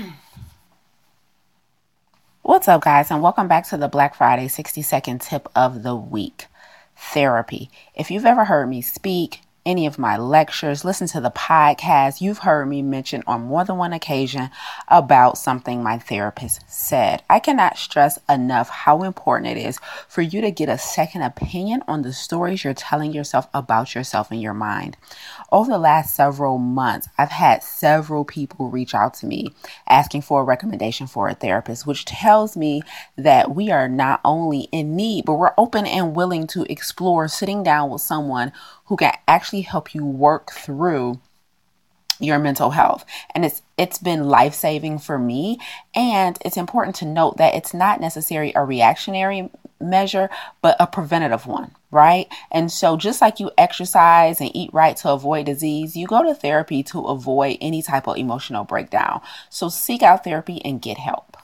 What's up, guys, and welcome back to the Black Friday 60 second tip of the week therapy. If you've ever heard me speak, any of my lectures, listen to the podcast, you've heard me mention on more than one occasion about something my therapist said. I cannot stress enough how important it is for you to get a second opinion on the stories you're telling yourself about yourself in your mind. Over the last several months, I've had several people reach out to me asking for a recommendation for a therapist, which tells me that we are not only in need, but we're open and willing to explore sitting down with someone who can actually help you work through your mental health. And it's it's been life-saving for me. And it's important to note that it's not necessarily a reactionary measure but a preventative one right? And so just like you exercise and eat right to avoid disease you go to therapy to avoid any type of emotional breakdown. So seek out therapy and get help